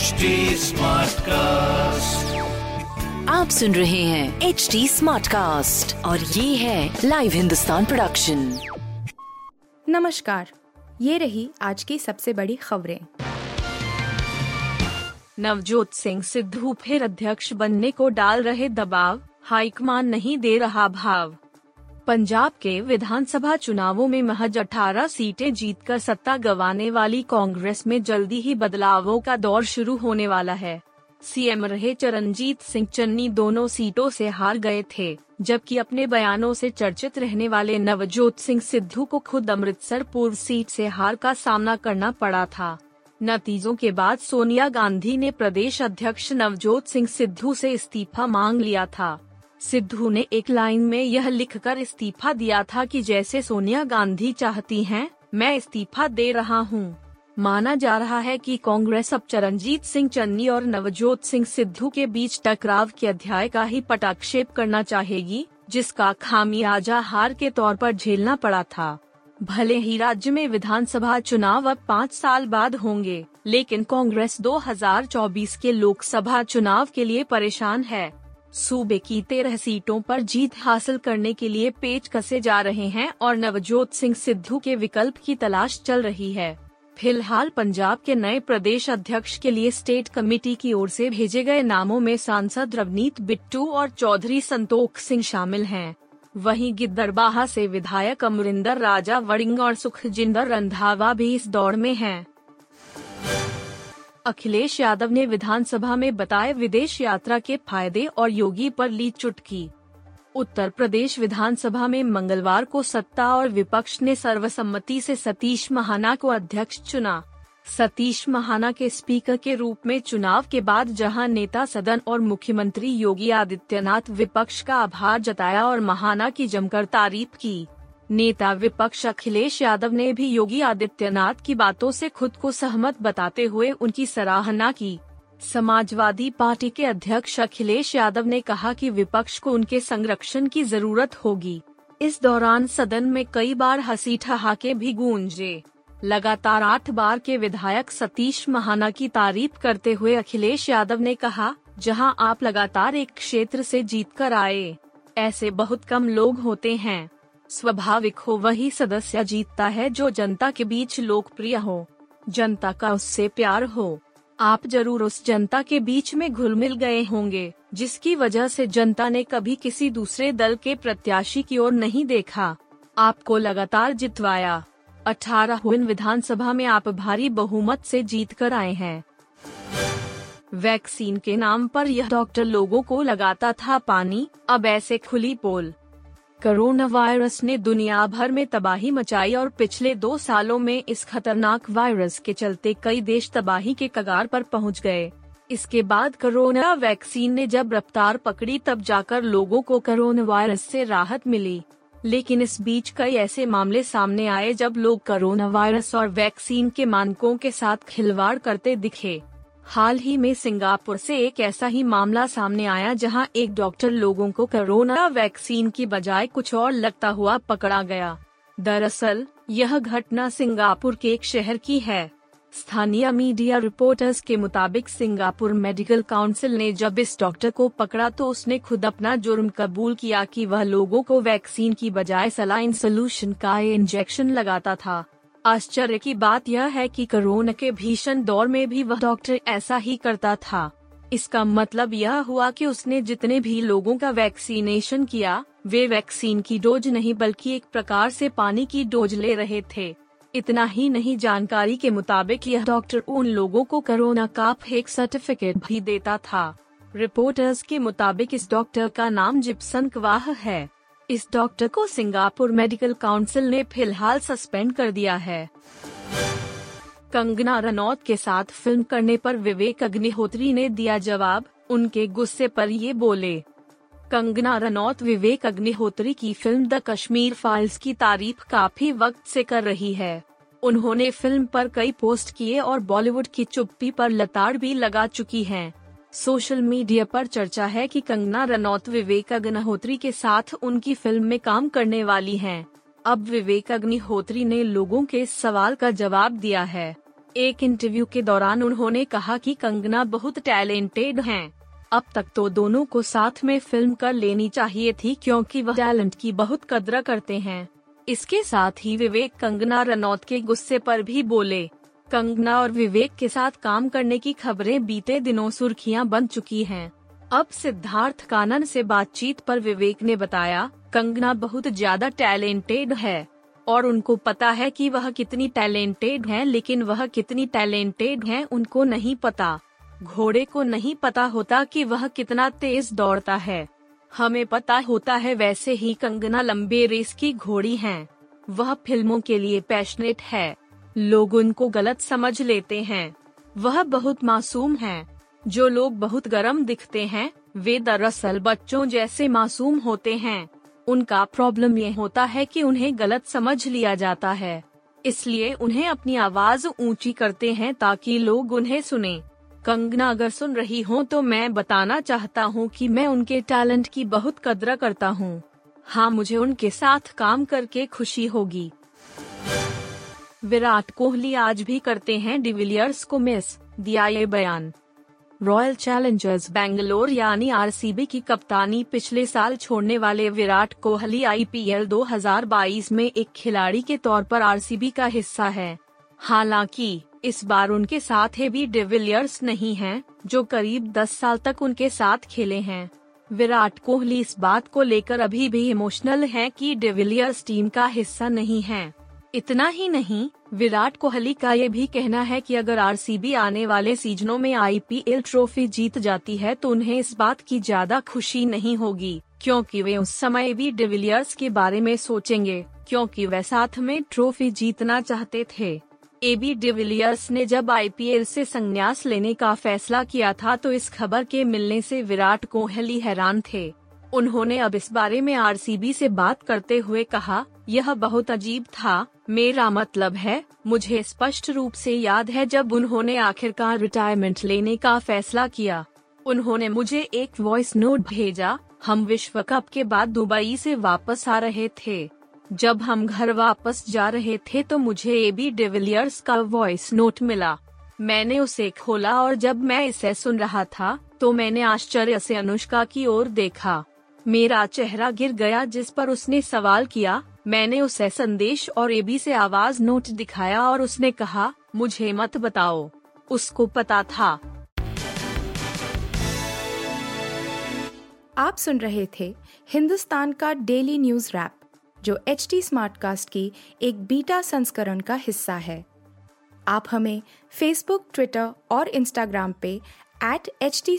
HD cast आप सुन रहे हैं एच डी स्मार्ट कास्ट और ये है लाइव हिंदुस्तान प्रोडक्शन नमस्कार ये रही आज की सबसे बड़ी खबरें। नवजोत सिंह सिद्धू फिर अध्यक्ष बनने को डाल रहे दबाव हाईकमान नहीं दे रहा भाव। पंजाब के विधानसभा चुनावों में महज 18 सीटें जीतकर सत्ता गंवाने वाली कांग्रेस में जल्दी ही बदलावों का दौर शुरू होने वाला है। सीएम रहे चरणजीत सिंह चन्नी दोनों सीटों से हार गए थे, जबकि अपने बयानों से चर्चित रहने वाले नवजोत सिंह सिद्धू को खुद अमृतसर पूर्व सीट से हार का सामना करना पड़ा था। नतीजों के बाद सोनिया गांधी ने प्रदेश अध्यक्ष नवजोत सिंह सिद्धू से इस्तीफा मांग लिया था। सिद्धू ने एक लाइन में यह लिखकर इस्तीफा दिया था कि जैसे सोनिया गांधी चाहती हैं, मैं इस्तीफा दे रहा हूँ। माना जा रहा है कि कांग्रेस अब चरणजीत सिंह चन्नी और नवजोत सिंह सिद्धू के बीच टकराव के अध्याय का ही पटाक्षेप करना चाहेगी जिसका खामियाजा हार के तौर पर झेलना पड़ा था भले ही राज्य में विधानसभा चुनाव अब पाँच साल बाद होंगे लेकिन कांग्रेस 2024 के लोकसभा चुनाव के लिए परेशान है सूबे की तेरह सीटों पर जीत हासिल करने के लिए पेच कसे जा रहे हैं और नवजोत सिंह सिद्धू के विकल्प की तलाश चल रही है फ़िलहाल पंजाब के नए प्रदेश अध्यक्ष के लिए स्टेट कमेटी की ओर से भेजे गए नामों में सांसद रवनीत बिट्टू और चौधरी संतोख सिंह शामिल हैं। वहीं गिद्दरबाहा से विधायक अमरिंदर राजा वड़िंग और सुखजिंदर रंधावा भी इस दौड़ में हैं। अखिलेश यादव ने विधानसभा में बताए विदेश यात्रा के फ़ायदे और योगी पर ली चुटकी उत्तर प्रदेश विधानसभा में मंगलवार को सत्ता और विपक्ष ने सर्वसम्मति से सतीश महाना को अध्यक्ष चुना। सतीश महाना के स्पीकर के रूप में चुनाव के बाद जहाँ नेता सदन और मुख्यमंत्री योगी आदित्यनाथ विपक्ष का आभार जताया और महाना की जमकर तारीफ़ की। नेता विपक्ष अखिलेश यादव ने भी योगी आदित्यनाथ की बातों से खुद को सहमत बताते हुए उनकी सराहना की। समाजवादी पार्टी के अध्यक्ष अखिलेश यादव ने कहा कि विपक्ष को उनके संरक्षण की ज़रूरत होगी। इस दौरान सदन में कई बार हँसी ठहाके भी गूंजे। लगातार आठ बार के विधायक सतीश महाना की तारीफ़ करते हुए अखिलेश यादव ने कहा, जहाँ आप लगातार एक क्षेत्र से जीत कर आए, ऐसे बहुत कम लोग होते हैं। स्वाभाविक हो, वही सदस्य जीतता है जो जनता के बीच लोकप्रिय हो। जनता का उससे प्यार हो। आप ज़रूर उस जनता के बीच में घुल मिल गए होंगे, जिसकी वजह से जनता ने कभी किसी दूसरे दल के प्रत्याशी की ओर नहीं देखा। आपको लगातार जितवाया। अठारह विधानसभा में आप भारी बहुमत से जीत कर आए हैं। वैक्सीन के नाम पर यह डॉक्टर लोगों को लगाता था पानी, अब ऐसे खुली पोल। कोरोना वायरस ने दुनिया भर में तबाही मचाई और पिछले दो सालों में इस खतरनाक वायरस के चलते कई देश तबाही के कगार पर पहुँच गए। इसके बाद कोरोना वैक्सीन ने जब रफ्तार पकड़ी तब जाकर लोगों को कोरोना वायरस से राहत मिली। लेकिन इस बीच कई ऐसे मामले सामने आए जब लोग कोरोना वायरस और वैक्सीन के मानकों के साथ खिलवाड़ करते दिखे। हाल ही में सिंगापुर से एक ऐसा ही मामला सामने आया जहाँ एक डॉक्टर लोगों को कोरोना वैक्सीन की बजाय कुछ और लगता हुआ पकड़ा गया। दरअसल, यह घटना सिंगापुर के एक शहर की है। स्थानीय मीडिया रिपोर्टर्स के मुताबिक सिंगापुर मेडिकल काउंसिल ने जब इस डॉक्टर को पकड़ा तो उसने खुद अपना जुर्म कबूल किया कि वह लोगों को वैक्सीन की बजाय सलाइन सोल्यूशन का इंजेक्शन लगाता था। आश्चर्य की बात यह है कि कोरोना के भीषण दौर में भी वह डॉक्टर ऐसा ही करता था। इसका मतलब यह हुआ कि उसने जितने भी लोगों का वैक्सीनेशन किया, वे वैक्सीन की डोज नहीं बल्कि एक प्रकार से पानी की डोज ले रहे थे। इतना ही नहीं, जानकारी के मुताबिक यह डॉक्टर उन लोगों को कोरोना का फेक सर्टिफिकेट भी देता था। रिपोर्टर्स के मुताबिक इस डॉक्टर का नाम जिप्सन कवाह है। इस डॉक्टर को सिंगापुर मेडिकल काउंसिल ने फ़िलहाल सस्पेंड कर दिया है। कंगना रनौत के साथ फ़िल्म करने पर विवेक अग्निहोत्री ने दिया जवाब, उनके गुस्से पर ये बोले। कंगना रनौत विवेक अग्निहोत्री की फ़िल्म द कश्मीर फाइल्स की तारीफ़ काफ़ी वक्त से कर रही है। उन्होंने फ़िल्म पर कई पोस्ट किए और बॉलीवुड की चुप्पी पर लताड़ भी लगा चुकी हैं। सोशल मीडिया पर चर्चा है कि कंगना रनौत, विवेक अग्निहोत्री के साथ उनकी फ़िल्म में काम करने वाली हैं। अब विवेक अग्निहोत्री ने लोगों के सवाल का जवाब दिया है एक इंटरव्यू के दौरान उन्होंने कहा कि कंगना बहुत टैलेंटेड हैं। अब तक तो दोनों को साथ में फ़िल्म कर लेनी चाहिए थी क्योंकि वह टैलेंट की बहुत कदर करते हैं इसके साथ ही विवेक कंगना रनौत के गुस्से पर भी बोले कंगना और विवेक के साथ काम करने की खबरें बीते दिनों सुर्खियाँ बन चुकी हैं। अब सिद्धार्थ कानन से बातचीत पर विवेक ने बताया, कंगना बहुत ज़्यादा टैलेंटेड है, और उनको पता है कि वह कितनी टैलेंटेड है, लेकिन वह कितनी टैलेंटेड है उनको नहीं पता घोड़े को नहीं पता होता कि वह कितना तेज दौड़ता है हमें पता होता है वैसे ही कंगना लंबे रेस की घोड़ी हैं। वह फ़िल्मों के लिए पैशनेट है लोग उनको गलत समझ लेते हैं। वह बहुत मासूम है। जो लोग बहुत गर्म दिखते हैं, वे दरअसल बच्चों जैसे मासूम होते हैं। उनका प्रॉब्लम ये होता है कि उन्हें गलत समझ लिया जाता है। इसलिए उन्हें अपनी आवाज़ ऊँची करते हैं ताकि लोग उन्हें सुने। कंगना, अगर सुन रही हो तो मैं बताना चाहता हूँ कि मैं उनके टैलेंट की बहुत कदर करता हूँ। हाँ मुझे उनके साथ काम करके खुशी होगी। विराट कोहली आज भी करते हैं डिविलियर्स को मिस दिया ये बयान। रॉयल चैलेंजर्स बेंगलोर यानी आरसीबी की कप्तानी पिछले साल छोड़ने वाले विराट कोहली आईपीएल 2022 में एक खिलाड़ी के तौर पर आरसीबी का हिस्सा है। हालाँकि इस बार उनके साथ है भी डिविलियर्स नहीं हैं, जो करीब 10 साल तक उनके साथ खेले हैं। विराट कोहली इस बात को लेकर अभी भी इमोशनल हैं कि डिविलियर्स टीम का हिस्सा नहीं है। इतना ही नहीं, विराट कोहली का ये भी कहना है कि अगर आरसीबी आने वाले सीजनों में आईपीएल ट्रॉफी जीत जाती है तो उन्हें इस बात की ज़्यादा खुशी नहीं होगी, क्योंकि वे उस समय भी डिविलियर्स के बारे में सोचेंगे, क्योंकि वे साथ में ट्रॉफी जीतना चाहते थे। ए बी डिविलियर्स ने जब आईपीएल से संन्यास लेने का फैसला किया था तो इस खबर के मिलने से विराट कोहली हैरान थे। उन्होंने अब इस बारे में आरसीबी से बात करते हुए कहा यह बहुत अजीब था, मेरा मतलब है, मुझे स्पष्ट रूप से याद है जब उन्होंने आखिरकार रिटायरमेंट लेने का फैसला किया। उन्होंने मुझे एक वॉइस नोट भेजा, हम विश्व कप के बाद दुबई से वापस आ रहे थे। जब हम घर वापस जा रहे थे तो मुझे ए बी डिविलियर्स का वॉइस नोट मिला। मैंने उसे खोला और जब मैं इसे सुन रहा था तो मैंने आश्चर्य से अनुष्का की ओर देखा। मेरा चेहरा गिर गया जिस पर उसने सवाल किया मैंने उसे संदेश और एबी से आवाज़ नोट दिखाया और उसने कहा, मुझे मत बताओ। उसको पता था। आप सुन रहे थे हिंदुस्तान का डेली न्यूज़ रैप, जो एच टी स्मार्ट कास्ट की एक बीटा संस्करण का हिस्सा है। आप हमें फेसबुक ट्विटर और इंस्टाग्राम पे एट एच टी